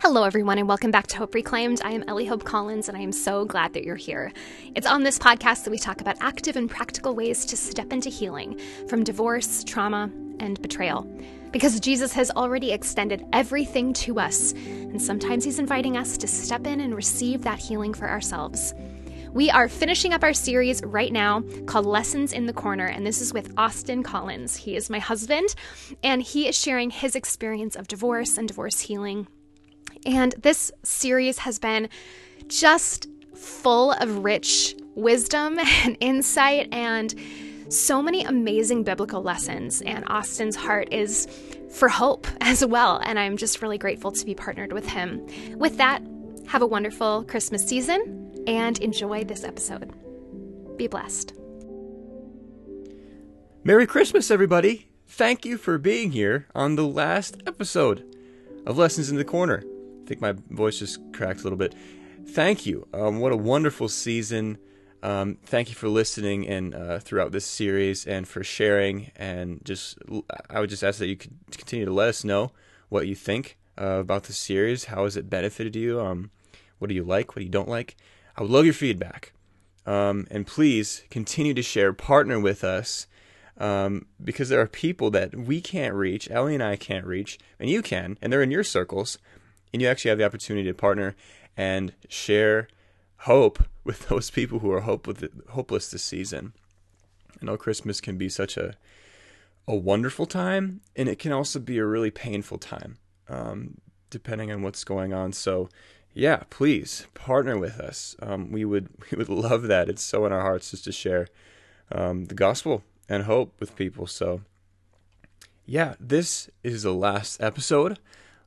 Hello, everyone, and welcome back to Hope Reclaimed. I am Ellie Hope Collins, and I am so glad that you're here. It's on this podcast that we talk about active and practical ways to step into healing from divorce, trauma, and betrayal. Because Jesus has already extended everything to us, and sometimes He's inviting us to step in and receive that healing for ourselves. We are finishing up our series right now called Lessons in the Corner, and this is with Austin Collins. He is my husband, and he is sharing his experience of divorce and divorce healing and this series has been just full of rich wisdom and insight and so many amazing biblical lessons. And Austin's heart is for hope as well. And I'm just really grateful to be partnered with him. With that, have a wonderful Christmas season and enjoy this episode. Be blessed. Merry Christmas, everybody! Thank you for being here on the last episode of Lessons in the Corner think my voice just cracked a little bit. Thank you. Um, what a wonderful season. Um, thank you for listening and uh, throughout this series and for sharing. And just, I would just ask that you could continue to let us know what you think uh, about the series. How has it benefited you? Um, what do you like? What do you don't like? I would love your feedback. Um, and please continue to share, partner with us. Um, because there are people that we can't reach, Ellie and I can't reach, and you can, and they're in your circles and you actually have the opportunity to partner and share hope with those people who are hope hopeless this season. I know Christmas can be such a a wonderful time, and it can also be a really painful time, um, depending on what's going on. So, yeah, please partner with us. Um, we would we would love that. It's so in our hearts just to share um, the gospel and hope with people. So, yeah, this is the last episode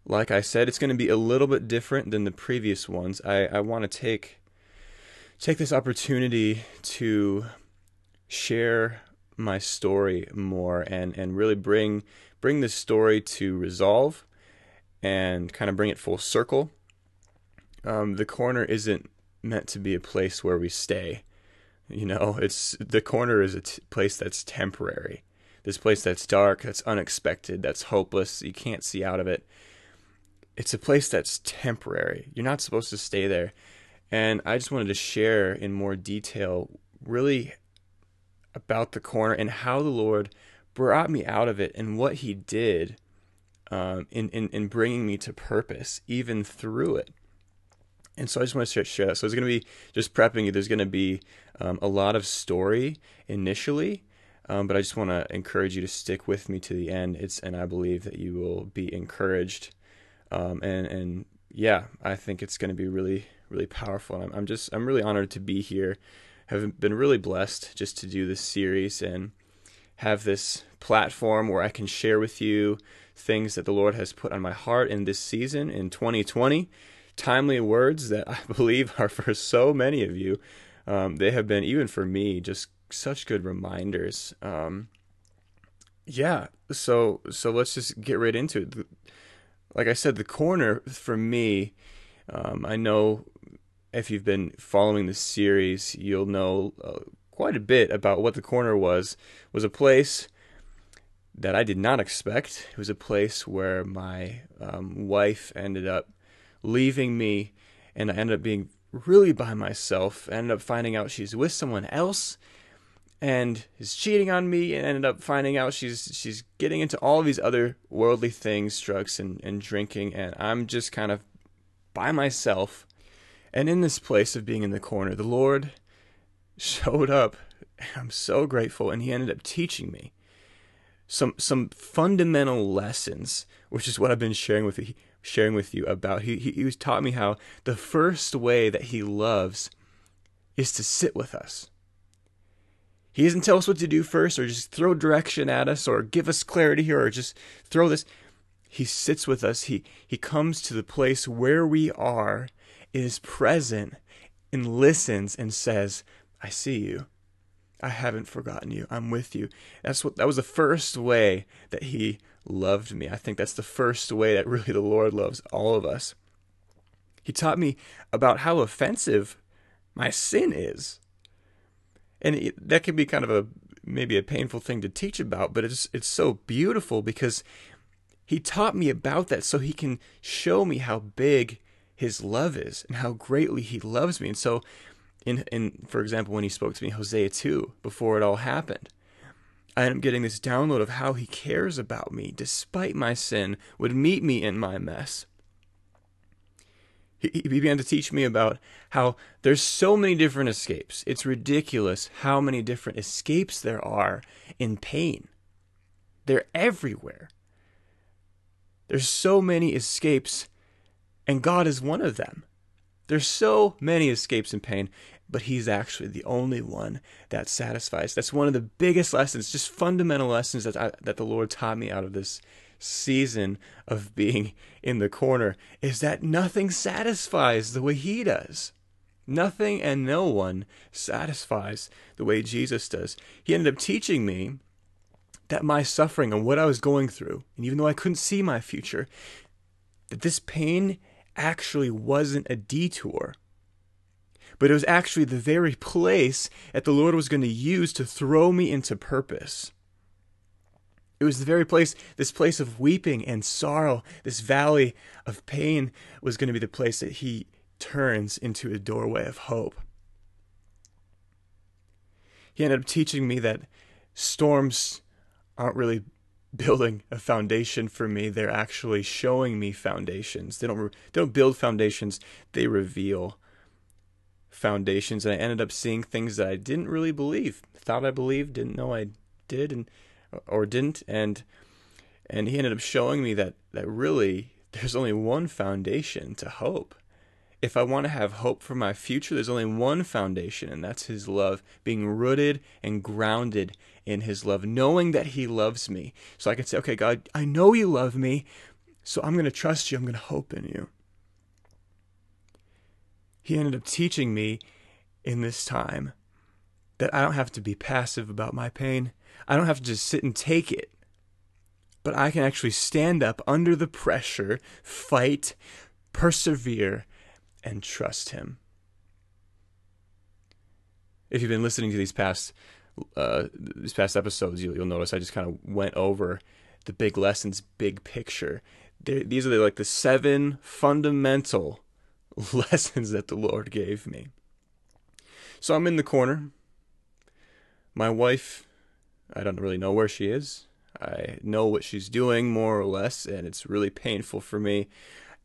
like I said, it's going to be a little bit different than the previous ones. I, I want to take take this opportunity to share my story more and, and really bring bring this story to resolve and kind of bring it full circle. Um, the corner isn't meant to be a place where we stay. You know, it's the corner is a t- place that's temporary. This place that's dark, that's unexpected, that's hopeless. You can't see out of it it's a place that's temporary. You're not supposed to stay there. And I just wanted to share in more detail really about the corner and how the Lord brought me out of it and what He did um, in, in, in bringing me to purpose, even through it. And so I just want to share that. So it's going to be just prepping you. There's going to be um, a lot of story initially, um, but I just want to encourage you to stick with me to the end. It's and I believe that you will be encouraged um, and and yeah, I think it's going to be really really powerful. And I'm, I'm just I'm really honored to be here. Have been really blessed just to do this series and have this platform where I can share with you things that the Lord has put on my heart in this season in 2020. Timely words that I believe are for so many of you. Um, they have been even for me just such good reminders. Um, yeah, so so let's just get right into it like I said, the corner for me, um, I know if you've been following the series, you'll know uh, quite a bit about what the corner was. It was a place that I did not expect. It was a place where my um, wife ended up leaving me, and I ended up being really by myself. I ended up finding out she's with someone else and is cheating on me and ended up finding out she's she's getting into all these other worldly things, drugs and, and drinking, and I'm just kind of by myself. And in this place of being in the corner, the Lord showed up. I'm so grateful, and He ended up teaching me some some fundamental lessons, which is what I've been sharing with you, sharing with you about. He, he he taught me how the first way that He loves is to sit with us he doesn't tell us what to do first or just throw direction at us or give us clarity here or just throw this. He sits with us. He, he comes to the place where we are, is present, and listens and says, I see you. I haven't forgotten you. I'm with you. That's what that was the first way that he loved me. I think that's the first way that really the Lord loves all of us. He taught me about how offensive my sin is and it, that can be kind of a maybe a painful thing to teach about, but it's it's so beautiful because He taught me about that so he can show me how big his love is and how greatly he loves me. And so in in for example when he spoke to me Hosea 2 before it all happened, I up getting this download of how he cares about me despite my sin, would meet me in my mess. He, began to teach me about how there's so many different escapes. It's ridiculous how many different escapes there are in pain. They're everywhere. There's so many escapes, and God is one of them. There's so many escapes in pain, but He's actually the only one that satisfies. That's one of the biggest lessons, just fundamental lessons that I, that the Lord taught me out of this season of being in the corner is that nothing satisfies the way He does. Nothing and no one satisfies the way Jesus does. He ended up teaching me that my suffering and what I was going through, and even though I couldn't see my future, that this pain actually wasn't a detour, but it was actually the very place that the Lord was going to use to throw me into purpose. It was the very place, this place of weeping and sorrow, this valley of pain was going to be the place that He turns into a doorway of hope. He ended up teaching me that storms aren't really building a foundation for me. They're actually showing me foundations. They don't they don't build foundations they reveal foundations. And i ended up seeing things that i didn't really believe thought i believed didn't know i did. And or didn't and and he ended up showing me that that really there's only one foundation to hope if I want to have hope for my future, there's only one foundation, and that's His love, being rooted and grounded in His love, knowing that He loves me. So I can say, okay, God, I know you love me, so I'm going to trust you, I'm going to hope in you. He ended up teaching me in this time that I don't have to be passive about my pain, I don't have to just sit and take it. But I can actually stand up under the pressure, fight, persevere, and trust Him. If you've been listening to these past uh, these past episodes, you'll, you'll notice I just kind of went over the big lessons, big picture. They're, these are like the seven fundamental lessons that the Lord gave me. So I'm in the corner. My wife, I don't really know where she is. I know what she's doing more or less, and it's really painful for me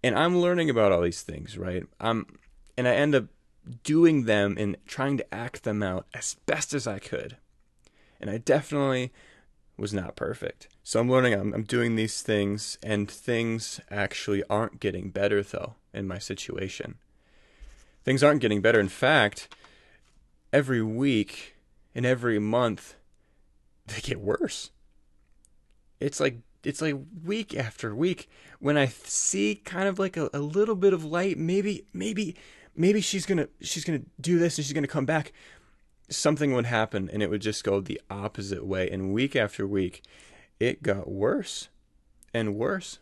and I'm learning about all these things, right? I'm, and I end up doing them and trying to act them out as best as I could. And I definitely was not perfect. So I'm learning, I'm, I'm doing these things, and things actually aren't getting better, though, in my situation. Things aren't getting better. In fact, every week and every month, they get worse. It's like it's like week after week when I see kind of like a, a little bit of light, maybe maybe maybe she's gonna she's gonna do this and she's gonna come back. Something would happen and it would just go the opposite way. And week after week, it got worse and worse.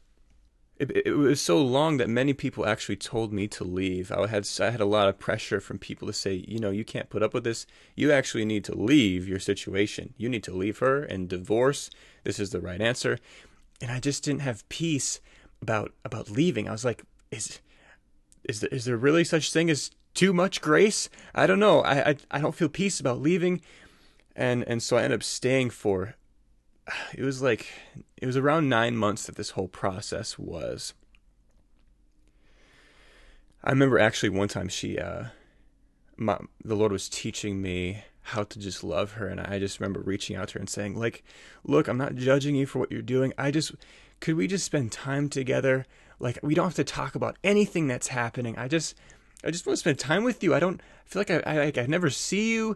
It, it, was so long that many people actually told me to leave. I had I had a lot of pressure from people to say, you know, you can't put up with this. You actually need to leave your situation. You need to leave her and divorce. This is the right answer and I just didn't have peace about about leaving. I was like, is is there, is there really such thing as too much grace? I don't know. I, I I don't feel peace about leaving, and and so I ended up staying for. It was like it was around nine months that this whole process was. I remember actually one time she, uh, my, the Lord was teaching me how to just love her and I just remember reaching out to her and saying like look I'm not judging you for what you're doing. I just could we just spend time together? Like we don't have to talk about anything that's happening. I just I just want to spend time with you. I don't I feel like I I, I never see you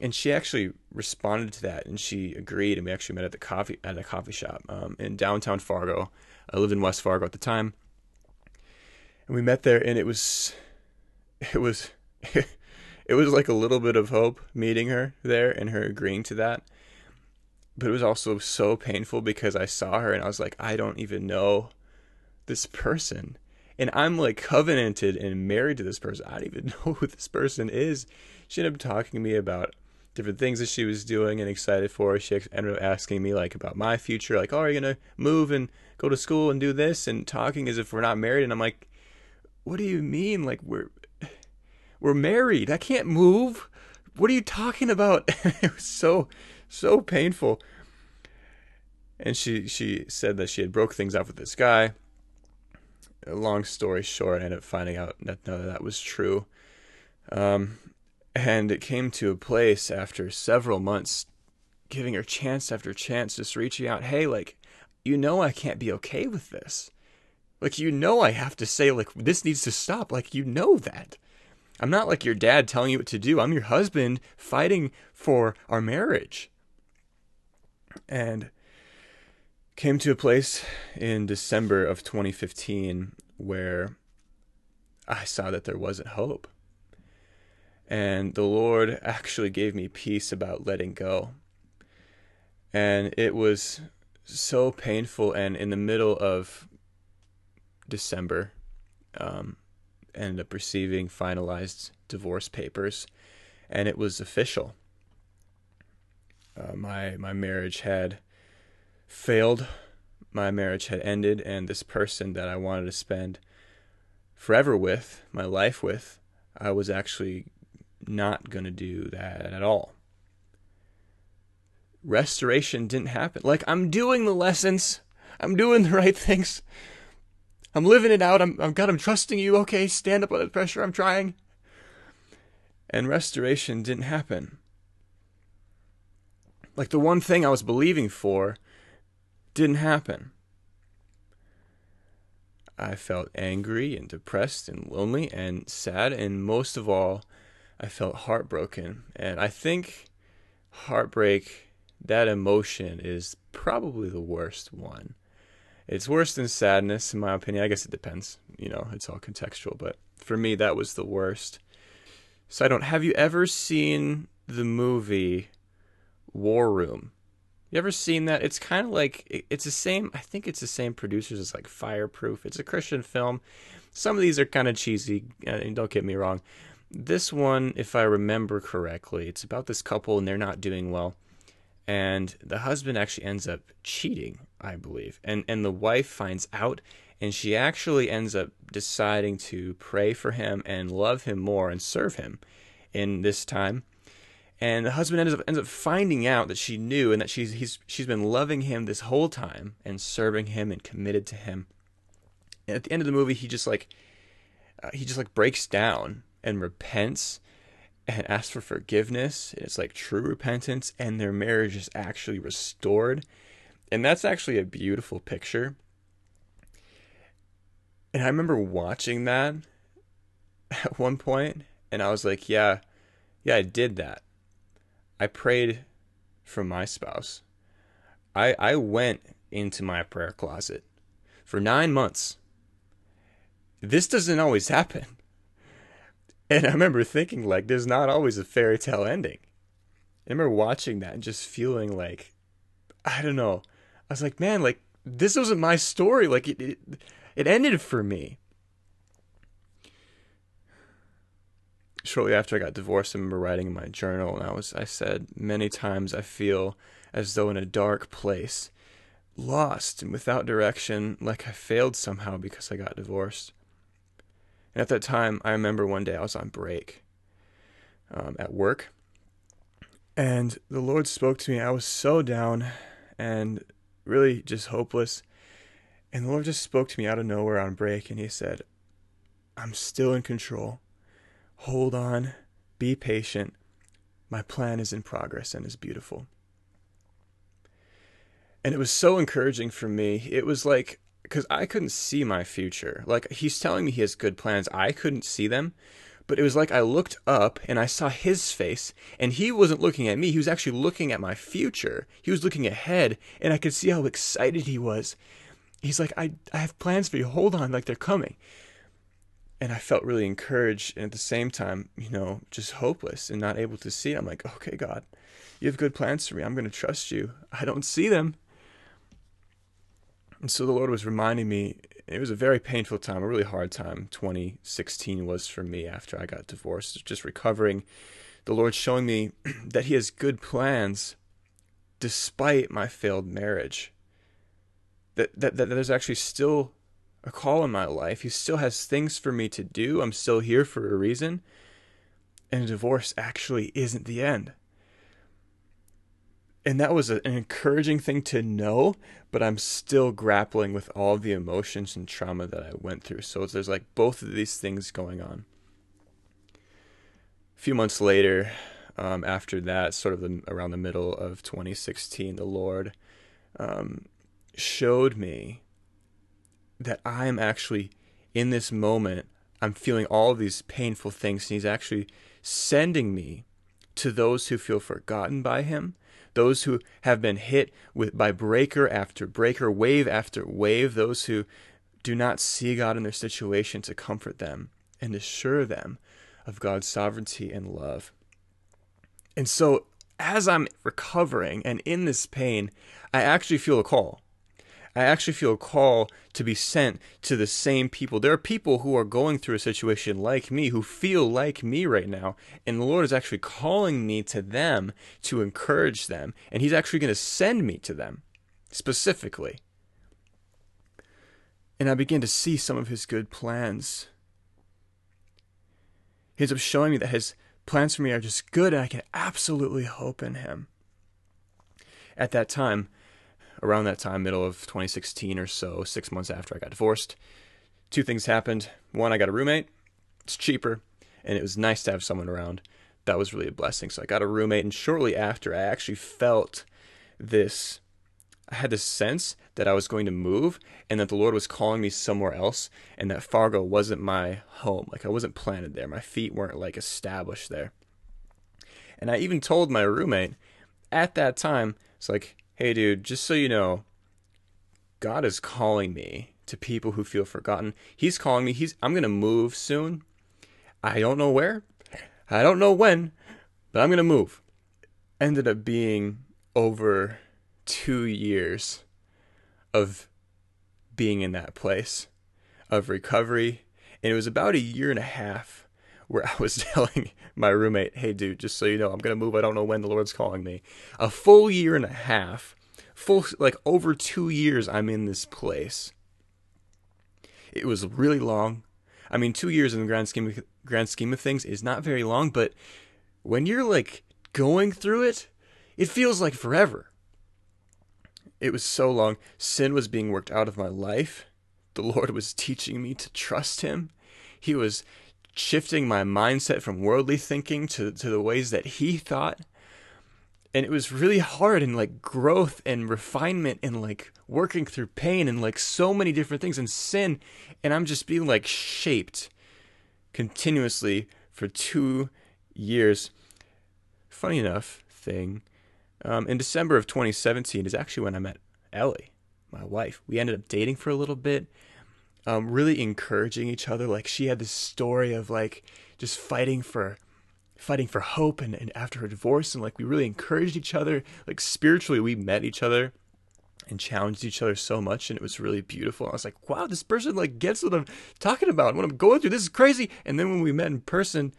and she actually responded to that and she agreed and we actually met at the coffee at a coffee shop um, in downtown Fargo I lived in West Fargo at the time and we met there and it was it was it was like a little bit of hope meeting her there and her agreeing to that. But it was also so painful because I saw her and I was like, I don't even know this person. And I'm like covenanted and married to this person. I don't even know who this person is. She ended up talking to me about different things that she was doing and excited for. She ended up asking me like about my future, like, "Oh, are you gonna move and go to school and do this?" And talking as if we're not married. And I'm like, "What do you mean? Like we're we're married? I can't move. What are you talking about?" it was so so painful. And she she said that she had broke things off with this guy. Long story short, I ended up finding out that none of that was true. Um, and it came to a place after several months giving her chance after chance, just reaching out, hey, like, you know, I can't be okay with this. Like, you know, I have to say, like, this needs to stop. Like, you know that. I'm not like your dad telling you what to do. I'm your husband fighting for our marriage. And came to a place in December of 2015 where I saw that there wasn't hope. And the Lord actually gave me peace about letting go. And it was so painful. And in the middle of December, um, ended up receiving finalized divorce papers, and it was official. Uh, my my marriage had failed. My marriage had ended, and this person that I wanted to spend forever with, my life with, I was actually not going to do that at all. Restoration didn't happen. Like, I'm doing the lessons, I'm doing the right things, I'm living it out. I'm, I'm God, I'm trusting you. Okay, stand up under pressure. I'm trying. And restoration didn't happen. Like, the one thing I was believing for didn't happen. I felt angry and depressed and lonely and sad, and most of all, I felt heartbroken. And I think heartbreak, that emotion, is probably the worst one. It's worse than sadness, in my opinion. I guess it depends. You know, it's all contextual. But for me, that was the worst. So I don't. Have you ever seen the movie War Room? You ever seen that? It's kind of like it's the same. I think it's the same producers as like Fireproof. It's a Christian film. Some of these are kind of cheesy. Uh, and don't get me wrong, this one, if I remember correctly, it's about this couple and they're not doing well. And the husband actually ends up cheating, I believe. And and the wife finds out and she actually ends up deciding to pray for him and love him more and serve him in this time. And the husband ends up ends up finding out that she knew and that she's he's she's been loving him this whole time and serving him and committed to him. And at the end of the movie, he just like uh, he just like breaks down and repents and asks for forgiveness. It's like true repentance, and their marriage is actually restored. And that's actually a beautiful picture. And I remember watching that at one point, and I was like, yeah, yeah, I did that. I prayed for my spouse. I, I went into my prayer closet for nine months. This doesn't always happen. And I remember thinking, like, there's not always a fairy tale ending. I remember watching that and just feeling like, I don't know. I was like, man, like, this wasn't my story. Like, it, it, it ended for me. Shortly after I got divorced, I remember writing in my journal, and I was, I said, many times I feel as though in a dark place, lost and without direction, like I failed somehow because I got divorced. And at that time, I remember one day I was on break um, at work, and the Lord spoke to me. I was so down and really just hopeless. And the Lord just spoke to me out of nowhere on break, and He said, I'm still in control. Hold on. Be patient. My plan is in progress and is beautiful. And it was so encouraging for me. It was like because I couldn't see my future. Like he's telling me he has good plans, I couldn't see them. But it was like I looked up and I saw his face, and he wasn't looking at me. He was actually looking at my future. He was looking ahead, and I could see how excited he was. He's like, I, I have plans for you. Hold on, like they're coming. And I felt really encouraged, and at the same time, you know, just hopeless and not able to see. I'm like, okay, God, you have good plans for me. I'm going to trust you. I don't see them, and so the Lord was reminding me, it was a very painful time, a really hard time. 2016 was for me after I got divorced, just recovering the Lord showing me that He has good plans despite my failed marriage. That, that, that there's actually still a call in my life. He still has things for me to do. I'm still here for a reason. And a divorce actually isn't the end. And that was an encouraging thing to know, but I'm still grappling with all the emotions and trauma that I went through. So there's like both of these things going on. A few months later, um, after that, sort of the, around the middle of 2016, the Lord um, showed me that I am actually in this moment. I'm feeling all these painful things, and He's actually sending me to those who feel forgotten by Him, those who have been hit with by breaker after breaker, wave after wave, those who do not see God in their situation to comfort them and assure them of God's sovereignty and love. And so, as I'm recovering and in this pain, I actually feel a call. I actually feel a call to be sent to the same people. There are people who are going through a situation like me, who feel like me right now, and the Lord is actually calling me to them to encourage them, and He's actually going to send me to them specifically. And I begin to see some of His good plans. He ends up showing me that His plans for me are just good and I can absolutely hope in him. At that time, around that time, middle of 2016 or so, six months after I got divorced, two things happened. One, I got a roommate. It's cheaper, and it was nice to have someone around. That was really a blessing. So I got a roommate, and shortly after, I actually felt this I had this sense that I was going to move and that the Lord was calling me somewhere else and that Fargo wasn't my home. Like I wasn't planted there. My feet weren't like established there. And I even told my roommate at that time, it's like, hey dude, just so you know, God is calling me to people who feel forgotten. He's calling me. He's I'm gonna move soon. I don't know where. I don't know when, but I'm gonna move. Ended up being over two years of being in that place of recovery. And it was about a year and a half where I was telling my roommate, hey, dude, just so you know, I'm going to move. I don't know when the Lord's calling me. A full year and a half, full, like over two years, I'm in this place. It was really long. I mean, two years in the grand scheme of, grand scheme of things is not very long, but when you're like going through it, it feels like forever. It was so long. Sin was being worked out of my life. The Lord was teaching me to trust Him. He was shifting my mindset from worldly thinking to, to the ways that He thought. And it was really hard and like growth and refinement and like working through pain and like so many different things and sin. And I'm just being like shaped continuously for two years. Funny enough, thing um, in December of 2017 is actually when I met Ellie, my wife. We ended up dating for a little bit, um, really encouraging each other. Like she had this story of like just fighting for fighting for hope and, and after her divorce. And like we really encouraged each other. Like spiritually we met each other and challenged each other so much and it was really beautiful. I was like wow this person like gets what i'm talking about what i'm going through. This is crazy. And then when we met in person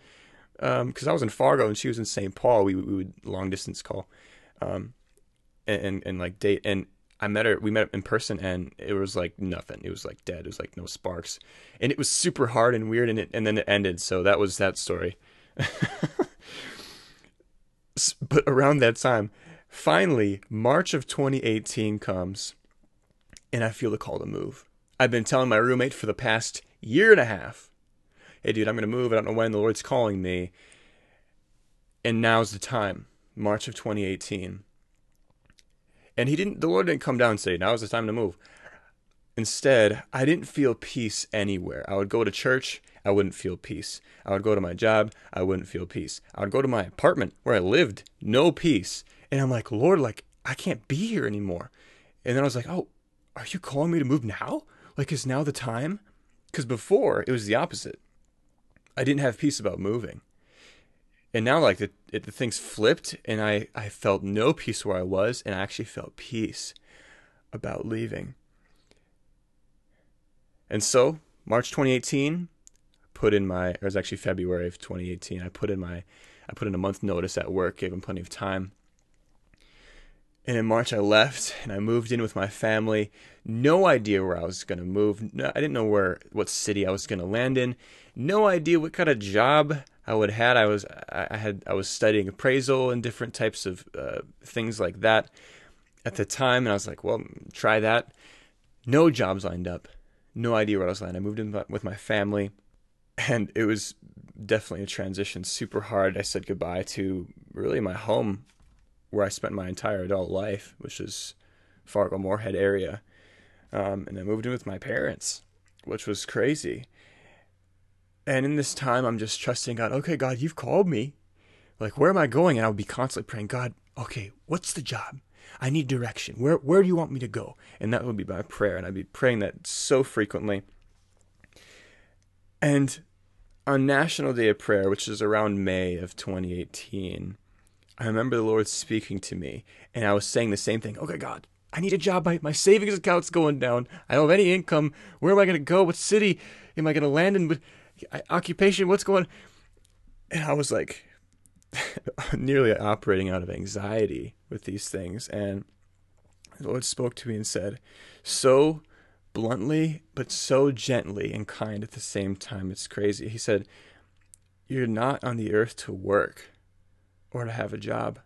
because um, i was in fargo and she was in st paul we, we would long distance call um, and, and, and like date. And I met her. We met in person, and it was like nothing. It was like dead. It was like no sparks, and it was super hard and weird. And it and then it ended. So that was that story. but around that time, finally, March of 2018 comes, and I feel the call to move. I've been telling my roommate for the past year and a half, "Hey, dude, I'm gonna move. I don't know when. The Lord's calling me." And now's the time. March of 2018. And he didn't the Lord didn't come down and say, "Now is the time to move." Instead, I didn't feel peace anywhere. I would go to church, I wouldn't feel peace. I would go to my job, I wouldn't feel peace. I would go to my apartment where I lived, no peace. And I'm like, "Lord, like I can't be here anymore." And then I was like, "Oh, are you calling me to move now? Like is now the time?" Cuz before it was the opposite. I didn't have peace about moving and now like the, it, the things flipped and I, I felt no peace where i was and i actually felt peace about leaving and so march 2018 put in my it was actually february of 2018 i put in my I put in a month notice at work, gave them plenty of time. And in March, I left and I moved in with my family. No idea where I was going to move. No, I didn't know where, what city I was going to land in. No idea what kind of job I would had. I was, I had, I was studying appraisal and different types of uh, things like that at the time. And I was like, well, try that. No jobs lined up. No idea where I was landing. I moved in with my family, and it was definitely a transition. Super hard. I said goodbye to really my home where I spent my entire adult life, which is Fargo Moorhead area. Um, and I moved in with my parents, which was crazy. And in this time, I'm just trusting God. Okay, God, you've called me. Like, where am I going? And I would be constantly praying, God, okay, what's the job? I need direction. Where where do you want me to go? And that would be my prayer. And I'd be praying that so frequently. And on National Day of Prayer, which is around May of 2018, I remember the Lord speaking to me, and I was saying the same thing. Okay, God, I need a job. My, my savings account's going down. I don't have any income. Where am I going to go? What city am I going to land in? Occupation? What's going? And I was like, nearly operating out of anxiety with these things. And the Lord spoke to me and said, so bluntly, but so gently and kind at the same time. It's crazy. He said, You're not on the earth to work or to have a job.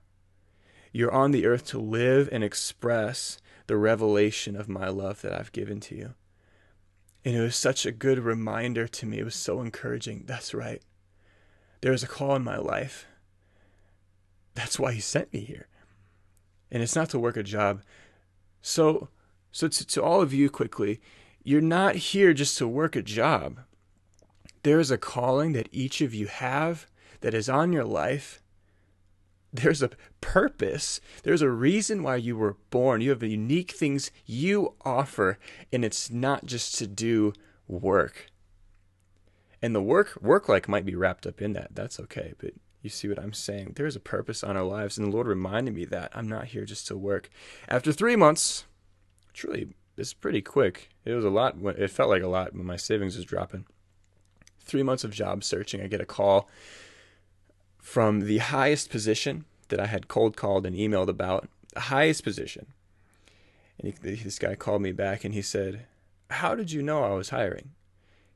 You're on the earth to live and express the revelation of my love that I've given to you. And it was such a good reminder to me. It was so encouraging. That's right. There is a call in my life. That's why he sent me here. And it's not to work a job. So, so to, to all of you quickly, you're not here just to work a job. There is a calling that each of you have that is on your life there's a purpose. There's a reason why you were born. You have unique things you offer, and it's not just to do work. And the work work like might be wrapped up in that. That's okay, but you see what I'm saying? There's a purpose on our lives, and the Lord reminded me that I'm not here just to work. After three months, truly, it's pretty quick. It was a lot. It felt like a lot when my savings was dropping. Three months of job searching, I get a call from the highest position that I had cold called and emailed about, the highest position. And he, this guy called me back and he said, How did you know I was hiring?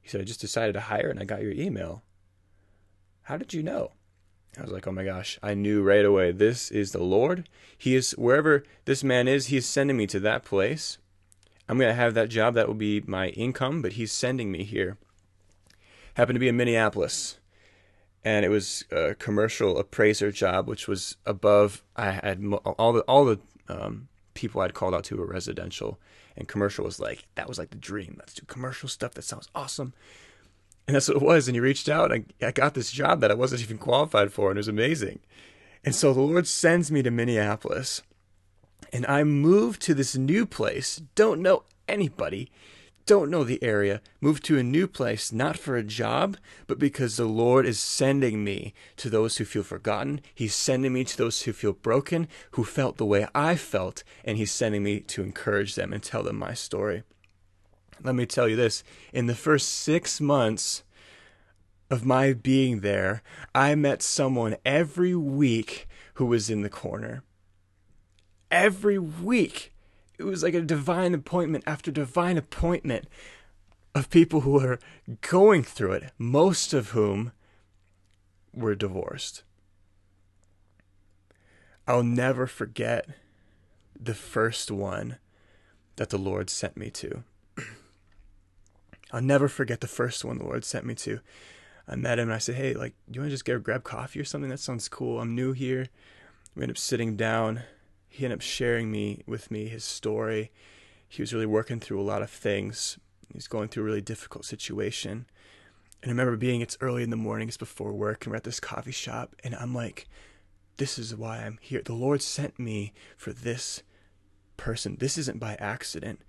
He said, I just decided to hire and I got your email. How did you know? I was like, oh my gosh, I knew right away. This is the Lord. He is wherever this man is, he is sending me to that place. I'm going to have that job. That will be my income, but he's sending me here. Happened to be in Minneapolis and it was a commercial appraiser job, which was above. I had all the all the um, people I'd called out to were residential, and commercial was like that was like the dream. Let's do commercial stuff. That sounds awesome. And that's what it was. And he reached out, and I, I got this job that I wasn't even qualified for, and it was amazing. And so the Lord sends me to Minneapolis, and I move to this new place. Don't know anybody don't know the area, move to a new place, not for a job, but because the Lord is sending me to those who feel forgotten. He's sending me to those who feel broken, who felt the way I felt, and He's sending me to encourage them and tell them my story. Let me tell you this in the first six months of my being there, I met someone every week who was in the corner. Every week it was like a divine appointment after divine appointment of people who were going through it, most of whom were divorced. I'll never forget the first one that the Lord sent me to. I'll never forget the first one the Lord sent me to. I met him and I said, Hey, like, you want to just get grab coffee or something? That sounds cool. I'm new here. We ended up sitting down he ended up sharing me with me his story. He was really working through a lot of things. He's going through a really difficult situation. And I remember being it's early in the morning, it's before work, and we're at this coffee shop, and I'm like, this is why I'm here. The Lord sent me for this person. This isn't by accident.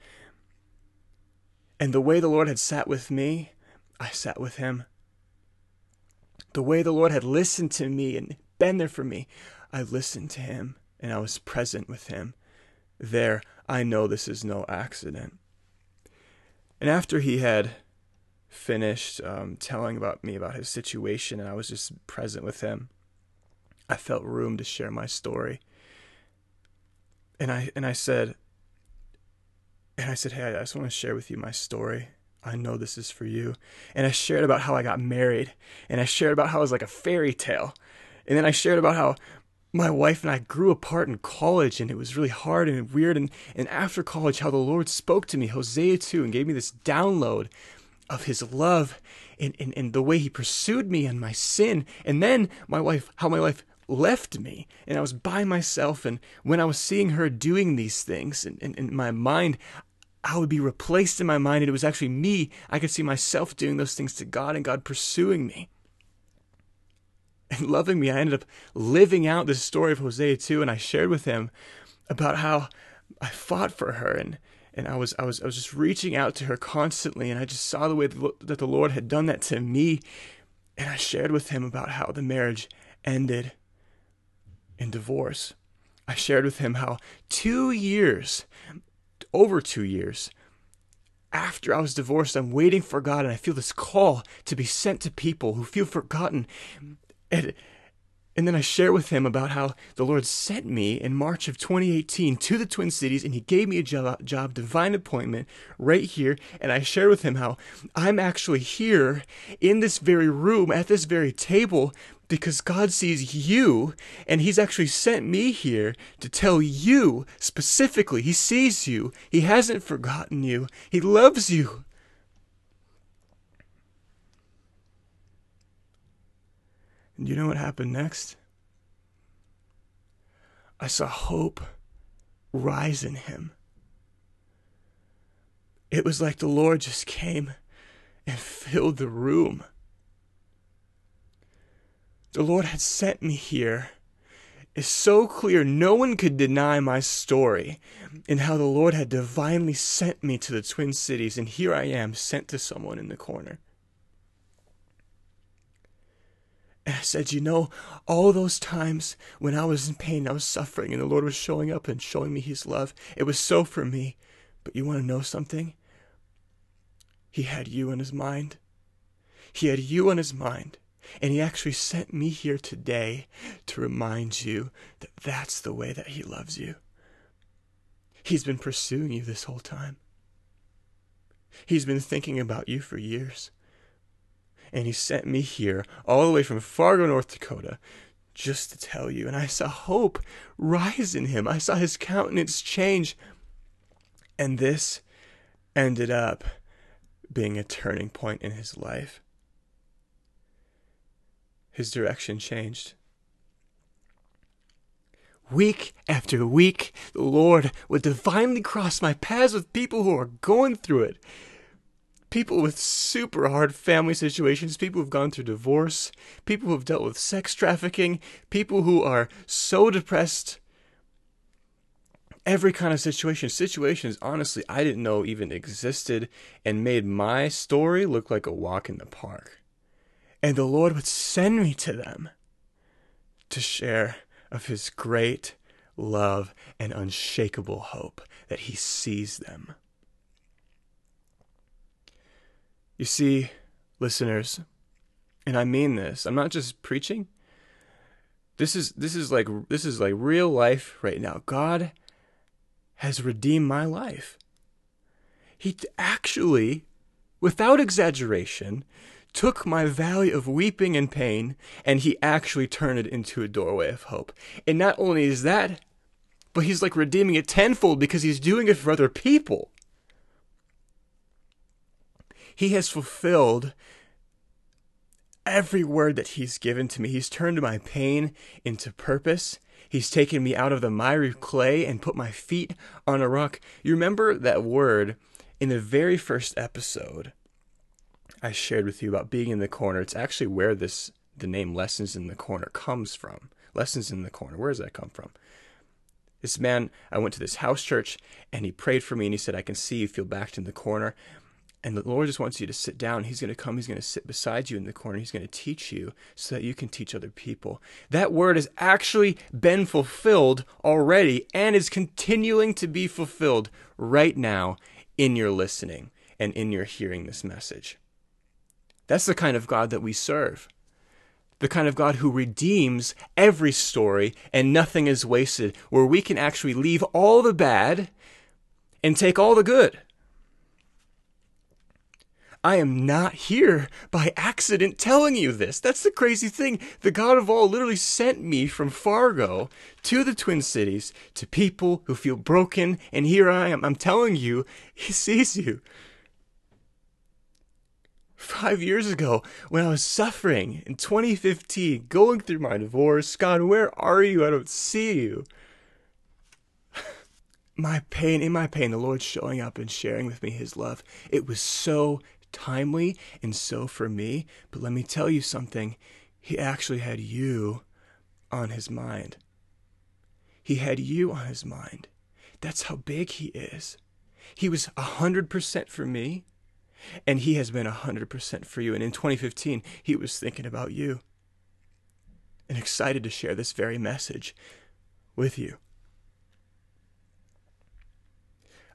And the way the Lord had sat with me, I sat with him. The way the Lord had listened to me and been there for me, I listened to him and I was present with him. There, I know this is no accident. And after he had finished um, telling about me about his situation, and I was just present with him, I felt room to share my story. And I and I said and I said, "Hey, I just want to share with you my story. I know this is for you." And I shared about how I got married, and I shared about how it was like a fairy tale. And then I shared about how my wife and I grew apart in college and it was really hard and weird and, and after college how the Lord spoke to me, Hosea 2, and gave me this download of his love and, and, and the way he pursued me and my sin. And then my wife how my wife left me and I was by myself and when I was seeing her doing these things in, in, in my mind I would be replaced in my mind and it was actually me. I could see myself doing those things to God and God pursuing me and loving me. I ended up living out this story of Hosea too, and I shared with him about how I fought for her and and I was I was I was just reaching out to her constantly and I just saw the way that the Lord had done that to me and I shared with him about how the marriage ended in divorce. I shared with him how two years, over two years, after I was divorced, I'm waiting for God and I feel this call to be sent to people who feel forgotten. And and then I share with him about how the Lord sent me in March of 2018 to the Twin Cities and he gave me a job, job, divine appointment right here. And I share with him how I'm actually here in this very room at this very table because God sees you and he's actually sent me here to tell you specifically. He sees you. He hasn't forgotten you. He loves you. And you know what happened next? I saw hope rise in him. It was like the Lord just came and filled the room. The Lord had sent me here is so clear no one could deny my story and how the Lord had divinely sent me to the Twin Cities, and here I am sent to someone in the corner. And I said, You know, all those times when I was in pain, I was suffering, and the Lord was showing up and showing me His love, it was so for me. But you want to know something? He had you in His mind. He had you on His mind. And He actually sent me here today to remind you that that's the way that He loves you. He's been pursuing you this whole time. He's been thinking about you for years and he sent me here all the way from Fargo, North Dakota, just to tell you. And I saw hope rise in him. I saw his countenance change. And this ended up being a turning point in his life. His direction changed. Week after week, the Lord would divinely cross my paths with people who are going through it people with super hard family situations, people who've gone through divorce, people who've dealt with sex trafficking, people who are so depressed. Every kind of situation, situations honestly I didn't know even existed, and made my story look like a walk in the park. And the Lord would send me to them to share of His great love and unshakable hope that He sees them. You see, listeners, and I mean this, I'm not just preaching. This is this is like this is like real life right now. God has redeemed my life. He actually, without exaggeration, took my valley of weeping and pain and he actually turned it into a doorway of hope. And not only is that, but he's like redeeming it tenfold because he's doing it for other people. He has fulfilled every word that He's given to me. He's turned my pain into purpose. He's taken me out of the miry clay and put my feet on a rock. You remember that word in the very first episode I shared with you about being in the corner. It's actually where this the name lessons in the corner comes from. Lessons in the corner. Where does that come from? This man, I went to this house church and he prayed for me and he said, I can see you feel backed in the corner. And the Lord just wants you to sit down. He's going to come. He's going to sit beside you in the corner. He's going to teach you so that you can teach other people. That word has actually been fulfilled already and is continuing to be fulfilled right now in your listening and in your hearing this message. That's the kind of God that we serve. the kind of God who redeems every story and nothing is wasted, where we can actually leave all the bad and take all the good. I am not here by accident telling you this. That's the crazy thing. The God of all literally sent me from Fargo to the Twin Cities to people who feel broken, and here I am. I'm telling you, He sees you. Five years ago, when I was suffering in 2015, going through my divorce, God, where are you? I don't see you. My pain, in my pain, the Lord showing up and sharing with me His love. It was so timely and so for me. But let me tell you something. He actually had you on his mind. He had you on his mind. That's how big he is. He was 100% for me, and he has been 100% for you. And in 2015, he was thinking about you and excited to share this very message with you.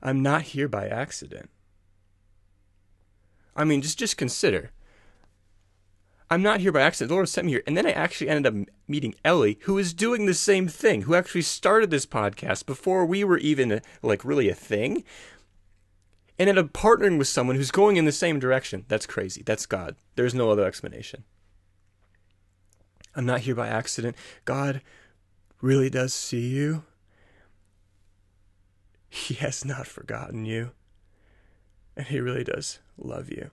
I'm not here by accident. I mean, just just consider. I'm not here by accident. The Lord sent me here. And then I actually ended up meeting Ellie, who is doing the same thing, who actually started this podcast before we were even like really a thing. And ended up partnering with someone who's going in the same direction. That's crazy. That's God. There's no other explanation. I'm not here by accident. God really does see you. He has not forgotten you. And He really does love you.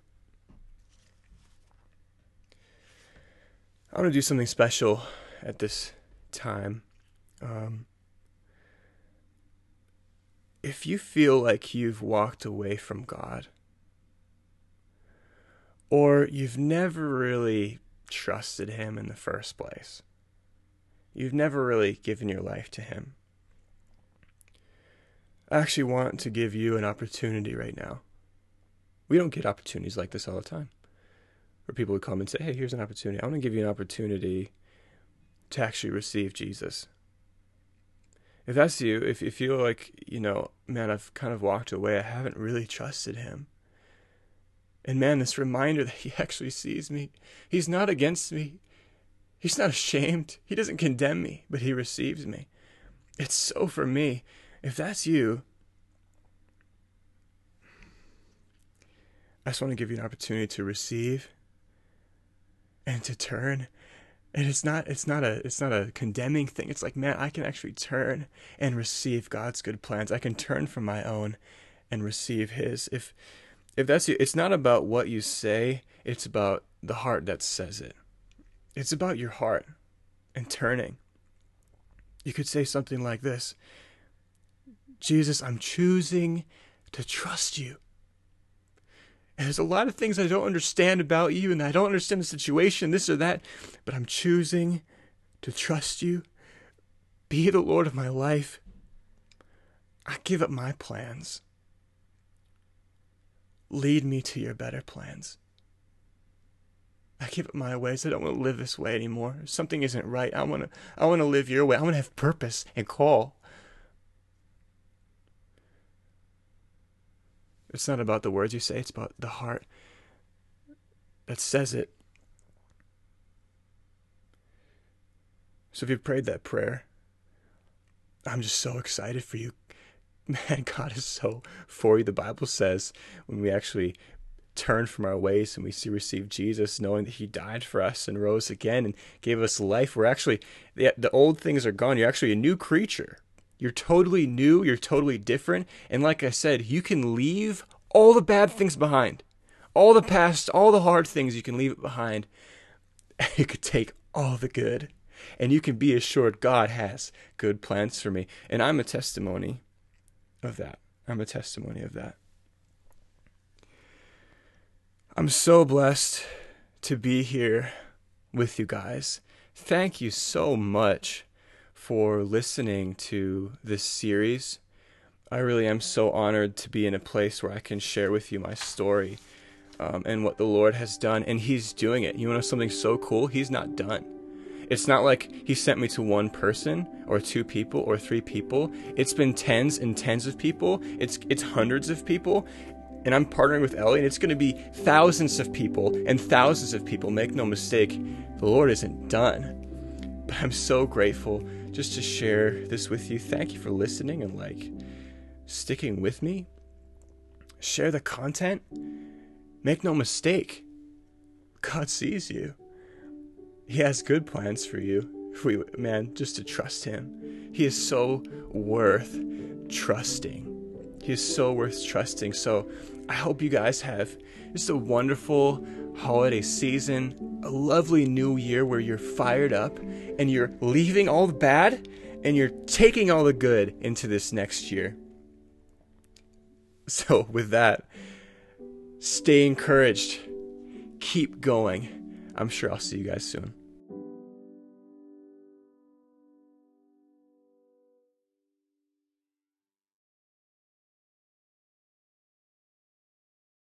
I want to do something special at this time. Um, if you feel like you've walked away from God, or you've never really trusted Him in the first place, you've never really given your life to Him, I actually want to give you an opportunity right now we don't get opportunities like this all the time. Where people would come and say, hey, here's an opportunity. I want to give you an opportunity to actually receive Jesus. If that's you, if you feel like, you know, man, I've kind of walked away, I haven't really trusted him. And man, this reminder that he actually sees me, he's not against me, he's not ashamed, he doesn't condemn me, but he receives me. It's so for me. If that's you, I just want to give you an opportunity to receive and to turn. And it's not it's not a it's not a condemning thing. It's like, man, I can actually turn and receive God's good plans. I can turn from my own and receive his. If if that's you, it's not about what you say, it's about the heart that says it. It's about your heart and turning. You could say something like this Jesus, I'm choosing to trust you. There's a lot of things I don't understand about you, and I don't understand the situation, this or that, but I'm choosing to trust you. Be the Lord of my life. I give up my plans. Lead me to your better plans. I give up my ways. I don't want to live this way anymore. Something isn't right, I want to I want to live your way. I want to have purpose and call. It's not about the words you say, it's about the heart that says it. So if you prayed that prayer, I'm just so excited for you. Man, God is so for you. The Bible says when we actually turn from our ways and we see receive Jesus, knowing that He died for us and rose again and gave us life, we're actually the, the old things are gone. You're actually a new creature. You're totally new, you're totally different. And like I said, you can leave all the bad things behind. All the past, all the hard things, you can leave it behind. You could take all the good. And you can be assured God has good plans for me. And I'm a testimony of that. I'm a testimony of that. I'm so blessed to be here with you guys. Thank you so much for listening to this series. I really am so honored to be in a place where I can share with you my story um, and what the Lord has done. And He's doing it. You know something so cool? He's not done. It's not like He sent me to one person or two people or three people. It's been tens and tens of people. It's it's hundreds of people. And I'm partnering with Ellie, and it's going to be thousands of people and thousands of people. Make no mistake, the Lord isn't done. But I'm so grateful just to share this with you. Thank you for listening and like sticking with me. Share the content. Make no mistake, God sees you. He has good plans for you. We, man, just to trust Him. He is so worth trusting. He is so worth trusting. So I hope you guys have just a wonderful holiday season, a lovely new year where you're fired up and you're leaving all the bad and you're taking all the good into this next year. So, with that, stay encouraged, keep going. I'm sure I'll see you guys soon.